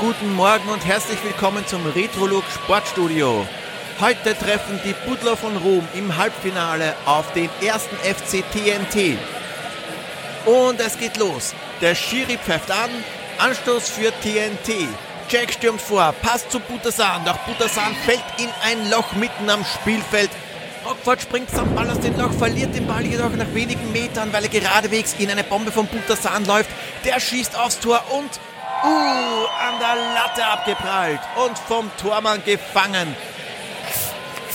guten Morgen und herzlich willkommen zum Retrolog Sportstudio. Heute treffen die Budler von Rom im Halbfinale auf den ersten FC TNT. Und es geht los. Der Schiri pfeift an, Anstoß für TNT. Jack stürmt vor, passt zu Butasan, doch Butasan fällt in ein Loch mitten am Spielfeld. Rockford springt zum Ball aus dem Loch, verliert den Ball jedoch nach wenigen Metern, weil er geradewegs in eine Bombe von Butasan läuft. Der schießt aufs Tor und Uh, an der Latte abgeprallt und vom Tormann gefangen.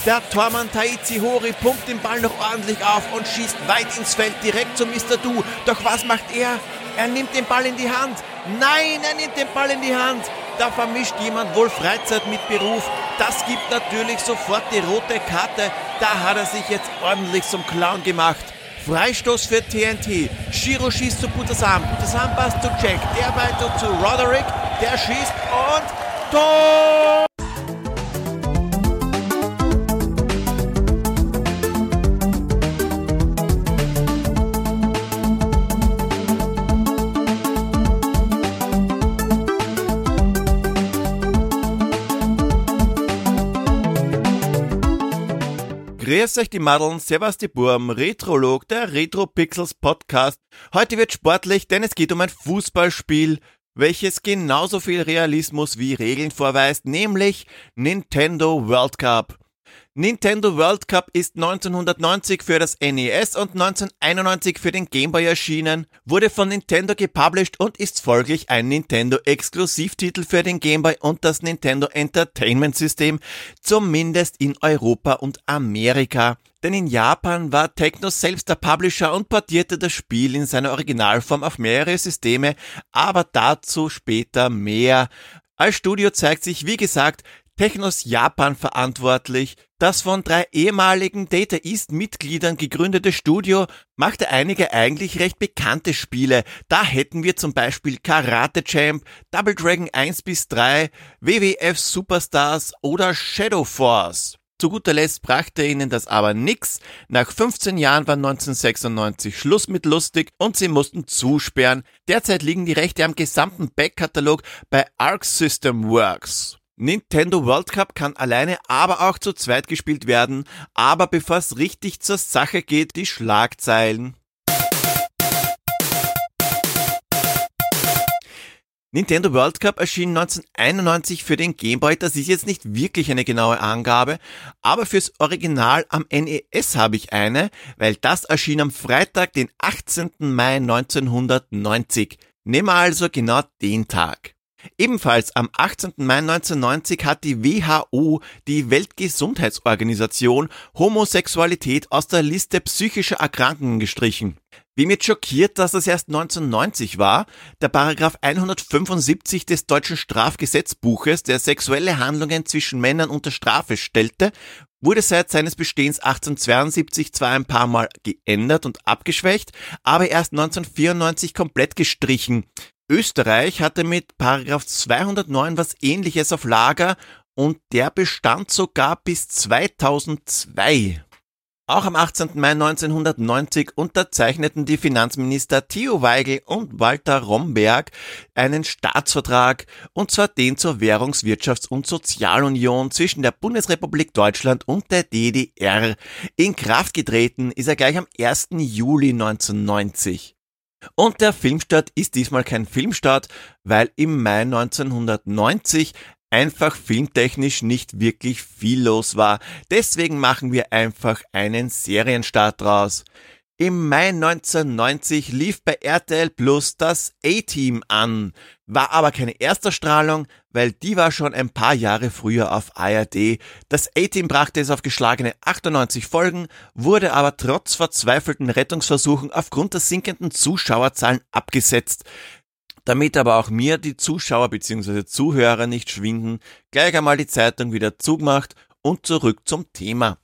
Der Tormann Taizi Hori pumpt den Ball noch ordentlich auf und schießt weit ins Feld direkt zu Mr. Du. Doch was macht er? Er nimmt den Ball in die Hand. Nein, er nimmt den Ball in die Hand. Da vermischt jemand wohl Freizeit mit Beruf. Das gibt natürlich sofort die rote Karte. Da hat er sich jetzt ordentlich zum Clown gemacht. Freistoß für TNT. Shiro schießt zu Butasam. Butasam passt zu Jack. Der weiter zu Roderick. Der schießt und Tor! Grüß euch die Madeln, Servus die Burm, Retrolog, der Retro Pixels Podcast. Heute wird sportlich, denn es geht um ein Fußballspiel, welches genauso viel Realismus wie Regeln vorweist, nämlich Nintendo World Cup. Nintendo World Cup ist 1990 für das NES und 1991 für den Game Boy erschienen, wurde von Nintendo gepublished und ist folglich ein Nintendo-Exklusivtitel für den Game Boy und das Nintendo Entertainment System, zumindest in Europa und Amerika. Denn in Japan war Techno selbst der Publisher und portierte das Spiel in seiner Originalform auf mehrere Systeme, aber dazu später mehr. Als Studio zeigt sich, wie gesagt, Technos Japan verantwortlich. Das von drei ehemaligen Data East Mitgliedern gegründete Studio machte einige eigentlich recht bekannte Spiele. Da hätten wir zum Beispiel Karate Champ, Double Dragon 1 bis 3, WWF Superstars oder Shadow Force. Zu guter Letzt brachte ihnen das aber nix. Nach 15 Jahren war 1996 Schluss mit lustig und sie mussten zusperren. Derzeit liegen die Rechte am gesamten Backkatalog bei Arc System Works. Nintendo World Cup kann alleine, aber auch zu zweit gespielt werden. Aber bevor es richtig zur Sache geht, die Schlagzeilen. Nintendo World Cup erschien 1991 für den Game Boy. Das ist jetzt nicht wirklich eine genaue Angabe, aber fürs Original am NES habe ich eine, weil das erschien am Freitag, den 18. Mai 1990. Nehmen wir also genau den Tag. Ebenfalls am 18. Mai 1990 hat die WHO, die Weltgesundheitsorganisation, Homosexualität aus der Liste psychischer Erkrankungen gestrichen. Wie mit schockiert, dass das erst 1990 war. Der Paragraph 175 des deutschen Strafgesetzbuches, der sexuelle Handlungen zwischen Männern unter Strafe stellte, wurde seit seines Bestehens 1872 zwar ein paar Mal geändert und abgeschwächt, aber erst 1994 komplett gestrichen. Österreich hatte mit Paragraph 209 was ähnliches auf Lager und der bestand sogar bis 2002. Auch am 18. Mai 1990 unterzeichneten die Finanzminister Theo Weigel und Walter Romberg einen Staatsvertrag, und zwar den zur Währungs-, Wirtschafts- und Sozialunion zwischen der Bundesrepublik Deutschland und der DDR. In Kraft getreten ist er gleich am 1. Juli 1990. Und der Filmstart ist diesmal kein Filmstart, weil im Mai 1990 einfach filmtechnisch nicht wirklich viel los war. Deswegen machen wir einfach einen Serienstart draus. Im Mai 1990 lief bei RTL Plus das A-Team an, war aber keine Ersterstrahlung, weil die war schon ein paar Jahre früher auf ARD. Das A-Team brachte es auf geschlagene 98 Folgen, wurde aber trotz verzweifelten Rettungsversuchen aufgrund der sinkenden Zuschauerzahlen abgesetzt. Damit aber auch mir die Zuschauer bzw. Zuhörer nicht schwinden, gleich einmal die Zeitung wieder zugemacht und zurück zum Thema.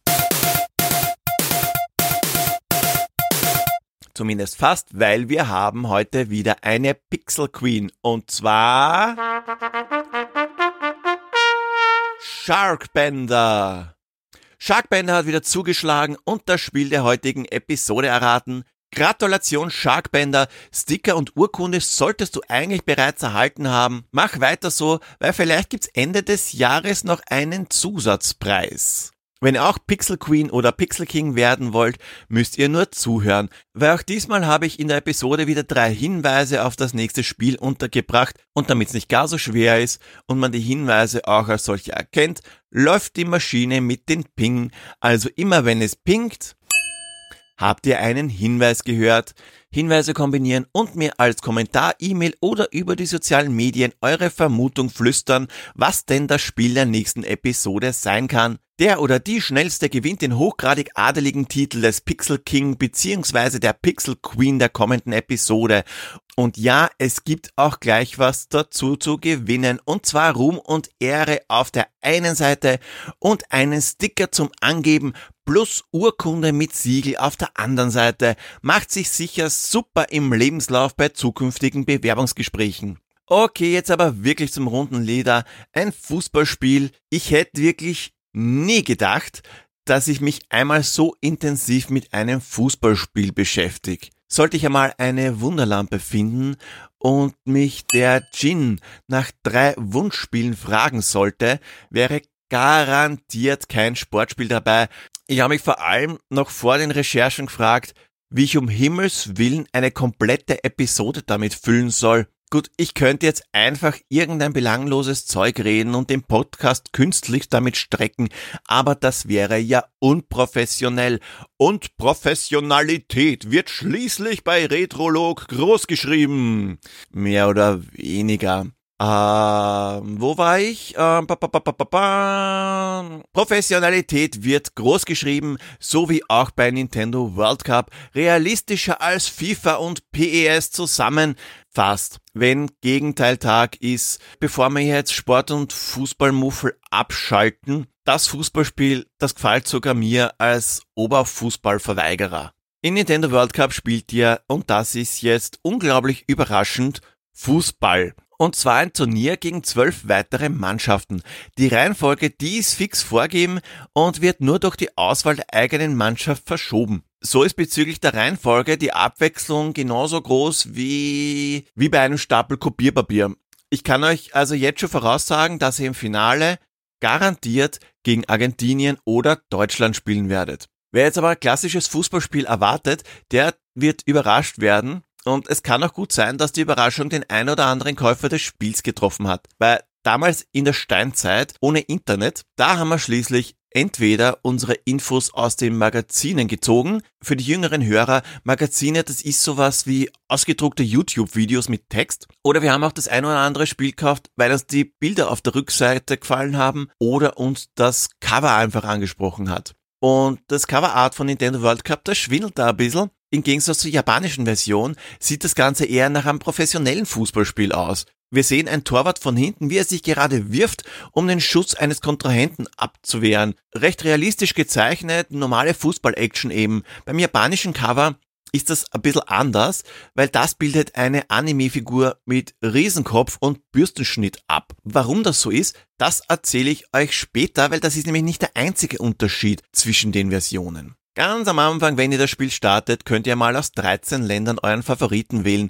Zumindest fast, weil wir haben heute wieder eine Pixel Queen. Und zwar Sharkbender. Sharkbender hat wieder zugeschlagen und das Spiel der heutigen Episode erraten. Gratulation Sharkbender, Sticker und Urkunde solltest du eigentlich bereits erhalten haben. Mach weiter so, weil vielleicht gibt's Ende des Jahres noch einen Zusatzpreis. Wenn ihr auch Pixel Queen oder Pixel King werden wollt, müsst ihr nur zuhören, weil auch diesmal habe ich in der Episode wieder drei Hinweise auf das nächste Spiel untergebracht und damit es nicht gar so schwer ist und man die Hinweise auch als solche erkennt, läuft die Maschine mit den Ping, also immer wenn es pingt, Habt ihr einen Hinweis gehört? Hinweise kombinieren und mir als Kommentar, E-Mail oder über die sozialen Medien eure Vermutung flüstern, was denn das Spiel der nächsten Episode sein kann. Der oder die schnellste gewinnt den hochgradig adeligen Titel des Pixel King bzw. der Pixel Queen der kommenden Episode. Und ja, es gibt auch gleich was dazu zu gewinnen. Und zwar Ruhm und Ehre auf der einen Seite und einen Sticker zum Angeben plus Urkunde mit Siegel auf der anderen Seite. Macht sich sicher super im Lebenslauf bei zukünftigen Bewerbungsgesprächen. Okay, jetzt aber wirklich zum runden Leder. Ein Fußballspiel. Ich hätte wirklich nie gedacht, dass ich mich einmal so intensiv mit einem Fußballspiel beschäftige. Sollte ich einmal eine Wunderlampe finden und mich der Djinn nach drei Wunschspielen fragen sollte, wäre garantiert kein Sportspiel dabei. Ich habe mich vor allem noch vor den Recherchen gefragt, wie ich um Himmels Willen eine komplette Episode damit füllen soll. Gut, ich könnte jetzt einfach irgendein belangloses Zeug reden und den Podcast künstlich damit strecken, aber das wäre ja unprofessionell. Und Professionalität wird schließlich bei Retrolog großgeschrieben. Mehr oder weniger. Ähm, wo war ich? Ähm, ba, ba, ba, Professionalität wird groß geschrieben, so wie auch bei Nintendo World Cup, realistischer als FIFA und PES zusammen fast. Wenn Gegenteiltag ist, bevor wir jetzt Sport und Fußballmuffel abschalten, das Fußballspiel, das gefällt sogar mir als Oberfußballverweigerer. In Nintendo World Cup spielt ihr, und das ist jetzt unglaublich überraschend, Fußball. Und zwar ein Turnier gegen zwölf weitere Mannschaften. Die Reihenfolge, die ist fix vorgegeben und wird nur durch die Auswahl der eigenen Mannschaft verschoben. So ist bezüglich der Reihenfolge die Abwechslung genauso groß wie, wie bei einem Stapel Kopierpapier. Ich kann euch also jetzt schon voraussagen, dass ihr im Finale garantiert gegen Argentinien oder Deutschland spielen werdet. Wer jetzt aber ein klassisches Fußballspiel erwartet, der wird überrascht werden, und es kann auch gut sein, dass die Überraschung den ein oder anderen Käufer des Spiels getroffen hat. Weil damals in der Steinzeit ohne Internet, da haben wir schließlich entweder unsere Infos aus den Magazinen gezogen. Für die jüngeren Hörer, Magazine, das ist sowas wie ausgedruckte YouTube-Videos mit Text. Oder wir haben auch das ein oder andere Spiel gekauft, weil uns die Bilder auf der Rückseite gefallen haben oder uns das Cover einfach angesprochen hat. Und das Coverart von Nintendo World Cup, das schwindelt da ein bisschen. Im Gegensatz zur japanischen Version sieht das Ganze eher nach einem professionellen Fußballspiel aus. Wir sehen ein Torwart von hinten, wie er sich gerade wirft, um den Schuss eines Kontrahenten abzuwehren. Recht realistisch gezeichnet, normale Fußball-Action eben. Beim japanischen Cover ist das ein bisschen anders, weil das bildet eine Anime-Figur mit Riesenkopf und Bürstenschnitt ab. Warum das so ist, das erzähle ich euch später, weil das ist nämlich nicht der einzige Unterschied zwischen den Versionen. Ganz am Anfang, wenn ihr das Spiel startet, könnt ihr mal aus 13 Ländern euren Favoriten wählen.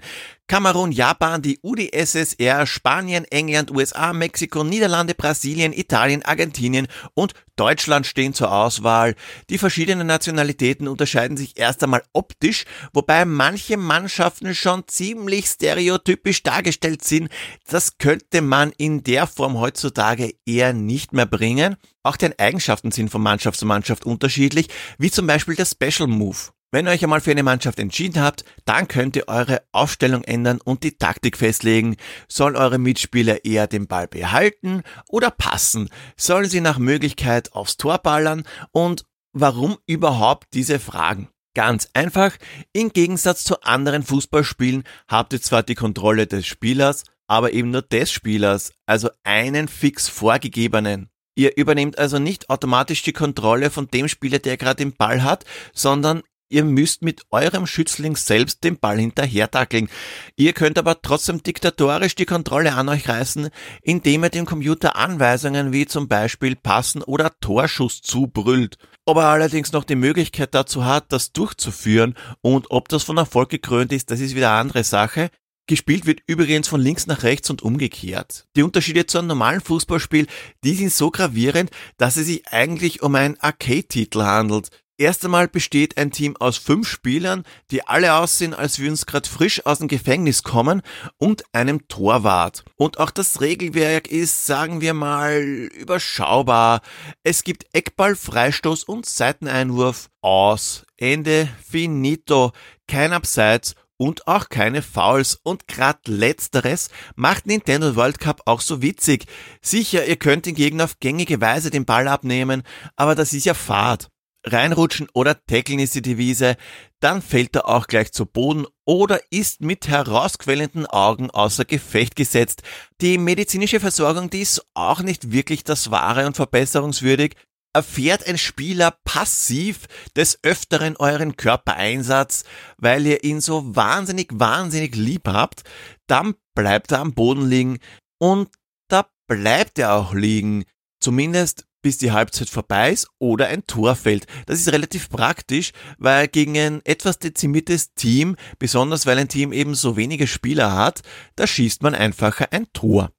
Kamerun, Japan, die UdSSR, Spanien, England, USA, Mexiko, Niederlande, Brasilien, Italien, Argentinien und Deutschland stehen zur Auswahl. Die verschiedenen Nationalitäten unterscheiden sich erst einmal optisch, wobei manche Mannschaften schon ziemlich stereotypisch dargestellt sind. Das könnte man in der Form heutzutage eher nicht mehr bringen. Auch deren Eigenschaften sind von Mannschaft zu Mannschaft unterschiedlich, wie zum Beispiel der Special Move. Wenn ihr euch einmal für eine Mannschaft entschieden habt, dann könnt ihr eure Aufstellung ändern und die Taktik festlegen. Sollen eure Mitspieler eher den Ball behalten oder passen? Sollen sie nach Möglichkeit aufs Tor ballern? Und warum überhaupt diese Fragen? Ganz einfach, im Gegensatz zu anderen Fußballspielen habt ihr zwar die Kontrolle des Spielers, aber eben nur des Spielers, also einen fix vorgegebenen. Ihr übernehmt also nicht automatisch die Kontrolle von dem Spieler, der gerade den Ball hat, sondern Ihr müsst mit eurem Schützling selbst den Ball hinterher tackeln. Ihr könnt aber trotzdem diktatorisch die Kontrolle an euch reißen, indem ihr dem Computer Anweisungen wie zum Beispiel Passen oder Torschuss zubrüllt. Ob er allerdings noch die Möglichkeit dazu hat, das durchzuführen und ob das von Erfolg gekrönt ist, das ist wieder eine andere Sache. Gespielt wird übrigens von links nach rechts und umgekehrt. Die Unterschiede zu einem normalen Fußballspiel, die sind so gravierend, dass es sich eigentlich um einen Arcade-Titel handelt. Erst einmal besteht ein Team aus fünf Spielern, die alle aussehen, als würden sie gerade frisch aus dem Gefängnis kommen und einem Torwart. Und auch das Regelwerk ist, sagen wir mal, überschaubar. Es gibt Eckball, Freistoß und Seiteneinwurf. Aus. Ende. Finito. Kein Abseits und auch keine Fouls. Und grad letzteres macht Nintendo World Cup auch so witzig. Sicher, ihr könnt den Gegner auf gängige Weise den Ball abnehmen, aber das ist ja Fahrt. Reinrutschen oder tackeln ist die Devise, dann fällt er auch gleich zu Boden oder ist mit herausquellenden Augen außer Gefecht gesetzt. Die medizinische Versorgung, die ist auch nicht wirklich das Wahre und verbesserungswürdig. Erfährt ein Spieler passiv des Öfteren euren Körpereinsatz, weil ihr ihn so wahnsinnig, wahnsinnig lieb habt, dann bleibt er am Boden liegen und da bleibt er auch liegen. Zumindest bis die Halbzeit vorbei ist oder ein Tor fällt. Das ist relativ praktisch, weil gegen ein etwas dezimiertes Team, besonders weil ein Team eben so wenige Spieler hat, da schießt man einfacher ein Tor.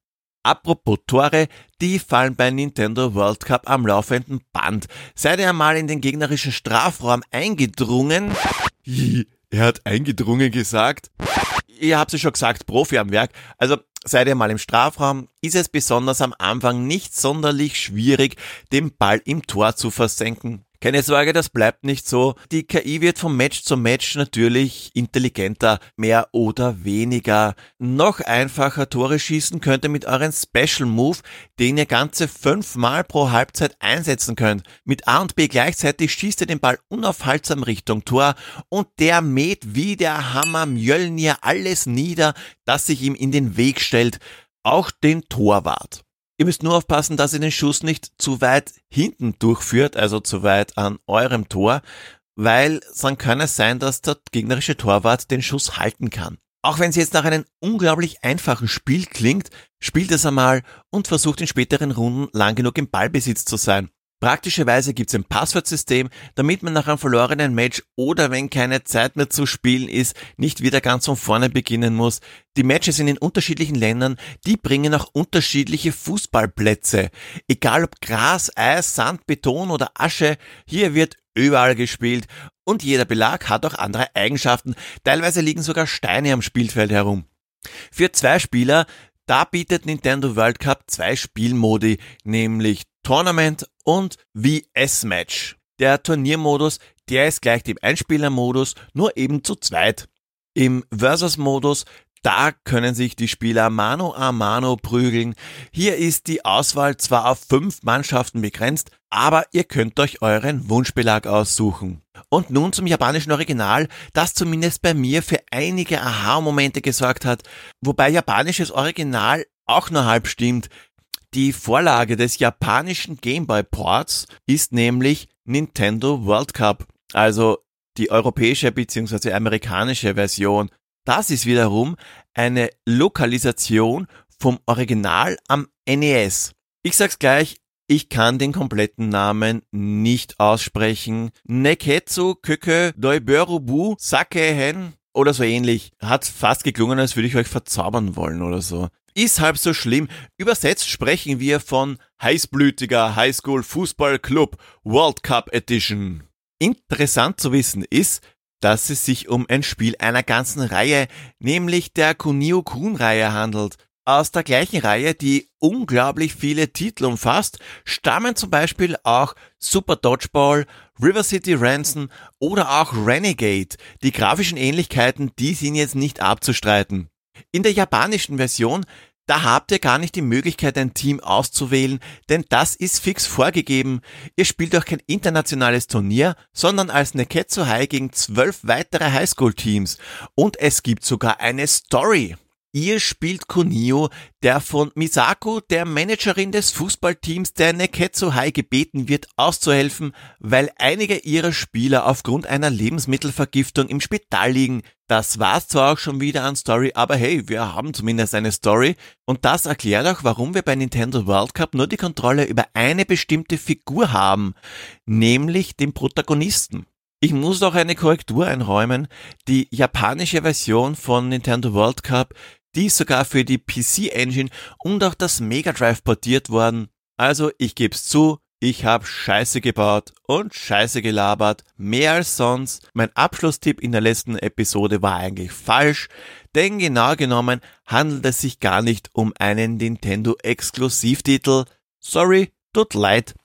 Apropos Tore, die fallen bei Nintendo World Cup am laufenden Band. Seid ihr einmal in den gegnerischen Strafraum eingedrungen? Er hat eingedrungen gesagt. Ihr habt es schon gesagt, Profi am Werk. Also Seid ihr mal im Strafraum, ist es besonders am Anfang nicht sonderlich schwierig, den Ball im Tor zu versenken. Keine Sorge, das bleibt nicht so. Die KI wird vom Match zu Match natürlich intelligenter, mehr oder weniger. Noch einfacher Tore schießen könnt ihr mit euren Special Move, den ihr ganze fünfmal pro Halbzeit einsetzen könnt. Mit A und B gleichzeitig schießt ihr den Ball unaufhaltsam Richtung Tor und der mäht wie der Hammer Mjölnir alles nieder, das sich ihm in den Weg stellt. Auch den Torwart. Ihr müsst nur aufpassen, dass ihr den Schuss nicht zu weit hinten durchführt, also zu weit an eurem Tor, weil dann kann es sein, dass der gegnerische Torwart den Schuss halten kann. Auch wenn es jetzt nach einem unglaublich einfachen Spiel klingt, spielt es einmal und versucht in späteren Runden lang genug im Ballbesitz zu sein. Praktischerweise gibt es ein Passwortsystem, damit man nach einem verlorenen Match oder wenn keine Zeit mehr zu spielen ist, nicht wieder ganz von vorne beginnen muss. Die Matches in den unterschiedlichen Ländern, die bringen auch unterschiedliche Fußballplätze. Egal ob Gras, Eis, Sand, Beton oder Asche, hier wird überall gespielt und jeder Belag hat auch andere Eigenschaften. Teilweise liegen sogar Steine am Spielfeld herum. Für zwei Spieler da bietet Nintendo World Cup zwei Spielmodi, nämlich Tournament und VS-Match. Der Turniermodus, der ist gleich dem Einspielermodus, nur eben zu zweit. Im Versus-Modus, da können sich die Spieler Mano a Mano prügeln. Hier ist die Auswahl zwar auf fünf Mannschaften begrenzt, aber ihr könnt euch euren Wunschbelag aussuchen. Und nun zum japanischen Original, das zumindest bei mir für einige Aha-Momente gesorgt hat, wobei japanisches Original auch nur halb stimmt. Die Vorlage des japanischen Gameboy Ports ist nämlich Nintendo World Cup, also die europäische bzw. amerikanische Version. Das ist wiederum eine Lokalisation vom Original am NES. Ich sag's gleich, ich kann den kompletten Namen nicht aussprechen. Neketsu Köke Doiberubu Sakehen oder so ähnlich. Hat fast geklungen, als würde ich euch verzaubern wollen oder so. Ist halb so schlimm. Übersetzt sprechen wir von heißblütiger Highschool Fußball Club World Cup Edition. Interessant zu wissen ist, dass es sich um ein Spiel einer ganzen Reihe, nämlich der Kunio Kun Reihe handelt. Aus der gleichen Reihe, die unglaublich viele Titel umfasst, stammen zum Beispiel auch Super Dodgeball, River City Ransom oder auch Renegade. Die grafischen Ähnlichkeiten, die sind jetzt nicht abzustreiten. In der japanischen Version, da habt ihr gar nicht die Möglichkeit, ein Team auszuwählen, denn das ist fix vorgegeben. Ihr spielt auch kein internationales Turnier, sondern als Neketsu High gegen zwölf weitere Highschool-Teams. Und es gibt sogar eine Story. Ihr spielt Kunio, der von Misako, der Managerin des Fußballteams der Neketsu High gebeten wird, auszuhelfen, weil einige ihrer Spieler aufgrund einer Lebensmittelvergiftung im Spital liegen. Das war's zwar auch schon wieder an Story, aber hey, wir haben zumindest eine Story. Und das erklärt auch, warum wir bei Nintendo World Cup nur die Kontrolle über eine bestimmte Figur haben, nämlich den Protagonisten. Ich muss auch eine Korrektur einräumen. Die japanische Version von Nintendo World Cup, die ist sogar für die PC Engine und auch das Mega Drive portiert worden. Also ich geb's zu, ich hab Scheiße gebaut und Scheiße gelabert, mehr als sonst. Mein Abschlusstipp in der letzten Episode war eigentlich falsch, denn genau genommen handelt es sich gar nicht um einen Nintendo Exklusivtitel. Sorry, tut leid,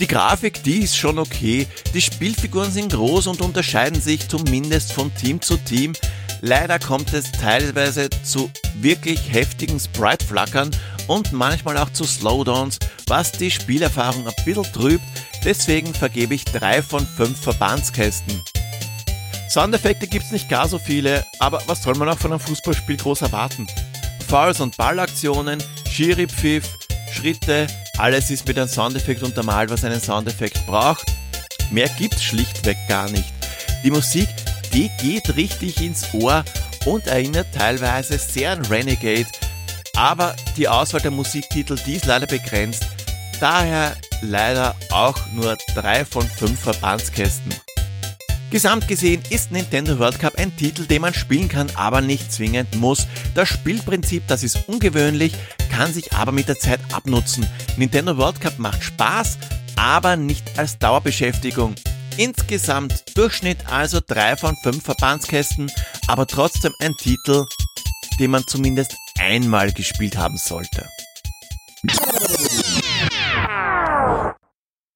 die Grafik, die ist schon okay. Die Spielfiguren sind groß und unterscheiden sich zumindest von Team zu Team. Leider kommt es teilweise zu wirklich heftigen Sprite-Flackern und manchmal auch zu Slowdowns, was die Spielerfahrung ein bisschen trübt. Deswegen vergebe ich drei von fünf Verbandskästen. Soundeffekte gibt's nicht gar so viele, aber was soll man auch von einem Fußballspiel groß erwarten? Fouls und Ballaktionen, Schiri-Pfiff, Schritte, alles ist mit einem Soundeffekt untermalt, was einen Soundeffekt braucht. Mehr gibt's schlichtweg gar nicht. Die Musik, die geht richtig ins Ohr und erinnert teilweise sehr an Renegade, aber die Auswahl der Musiktitel, die ist leider begrenzt. Daher leider auch nur drei von fünf Verbandskästen. Gesamt gesehen ist Nintendo World Cup ein Titel, den man spielen kann, aber nicht zwingend muss. Das Spielprinzip, das ist ungewöhnlich, kann sich aber mit der Zeit abnutzen. Nintendo World Cup macht Spaß, aber nicht als Dauerbeschäftigung. Insgesamt Durchschnitt also 3 von 5 Verbandskästen, aber trotzdem ein Titel, den man zumindest einmal gespielt haben sollte.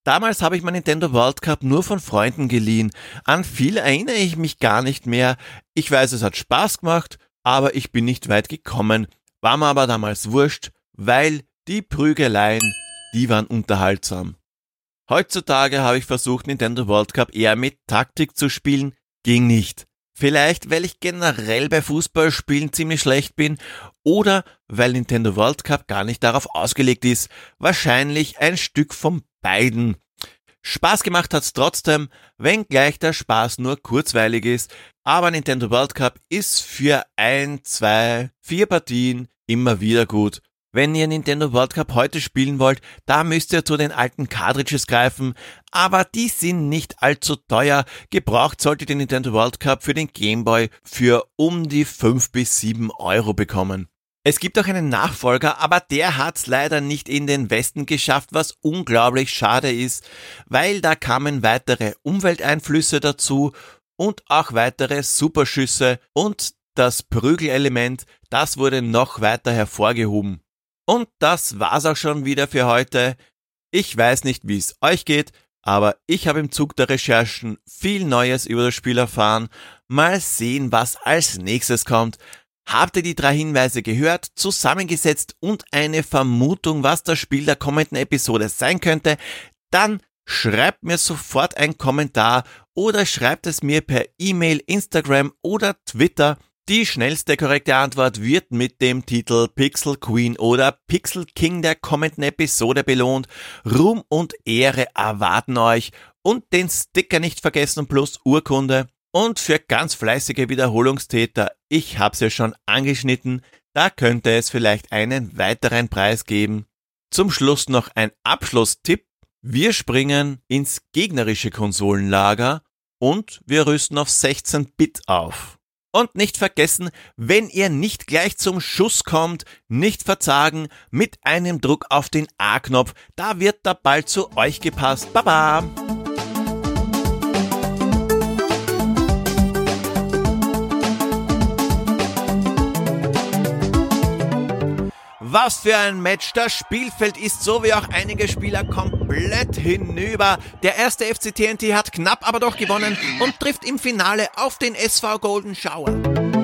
Damals habe ich mein Nintendo World Cup nur von Freunden geliehen. An viel erinnere ich mich gar nicht mehr. Ich weiß, es hat Spaß gemacht, aber ich bin nicht weit gekommen. War mir aber damals wurscht, weil die Prügeleien, die waren unterhaltsam. Heutzutage habe ich versucht, Nintendo World Cup eher mit Taktik zu spielen, ging nicht. Vielleicht, weil ich generell bei Fußballspielen ziemlich schlecht bin oder weil Nintendo World Cup gar nicht darauf ausgelegt ist. Wahrscheinlich ein Stück vom beiden. Spaß gemacht hat's trotzdem, wenngleich der Spaß nur kurzweilig ist. Aber Nintendo World Cup ist für ein, zwei, vier Partien immer wieder gut. Wenn ihr Nintendo World Cup heute spielen wollt, da müsst ihr zu den alten Cartridges greifen, aber die sind nicht allzu teuer. Gebraucht solltet ihr Nintendo World Cup für den Game Boy für um die 5 bis 7 Euro bekommen. Es gibt auch einen Nachfolger, aber der hat's leider nicht in den Westen geschafft, was unglaublich schade ist, weil da kamen weitere Umwelteinflüsse dazu und auch weitere Superschüsse und das Prügelelement, das wurde noch weiter hervorgehoben. Und das war's auch schon wieder für heute. Ich weiß nicht, wie es euch geht, aber ich habe im Zug der Recherchen viel Neues über das Spiel erfahren. Mal sehen, was als nächstes kommt. Habt ihr die drei Hinweise gehört, zusammengesetzt und eine Vermutung, was das Spiel der kommenden Episode sein könnte? Dann schreibt mir sofort einen Kommentar oder schreibt es mir per E-Mail, Instagram oder Twitter. Die schnellste korrekte Antwort wird mit dem Titel Pixel Queen oder Pixel King der kommenden Episode belohnt. Ruhm und Ehre erwarten euch und den Sticker nicht vergessen plus Urkunde. Und für ganz fleißige Wiederholungstäter, ich hab's ja schon angeschnitten, da könnte es vielleicht einen weiteren Preis geben. Zum Schluss noch ein Abschlusstipp. Wir springen ins gegnerische Konsolenlager und wir rüsten auf 16-Bit auf. Und nicht vergessen, wenn ihr nicht gleich zum Schuss kommt, nicht verzagen mit einem Druck auf den A-Knopf, da wird der Ball zu euch gepasst. Baba! Was für ein Match. Das Spielfeld ist so wie auch einige Spieler komplett hinüber. Der erste FC TNT hat knapp aber doch gewonnen und trifft im Finale auf den SV Golden Shower.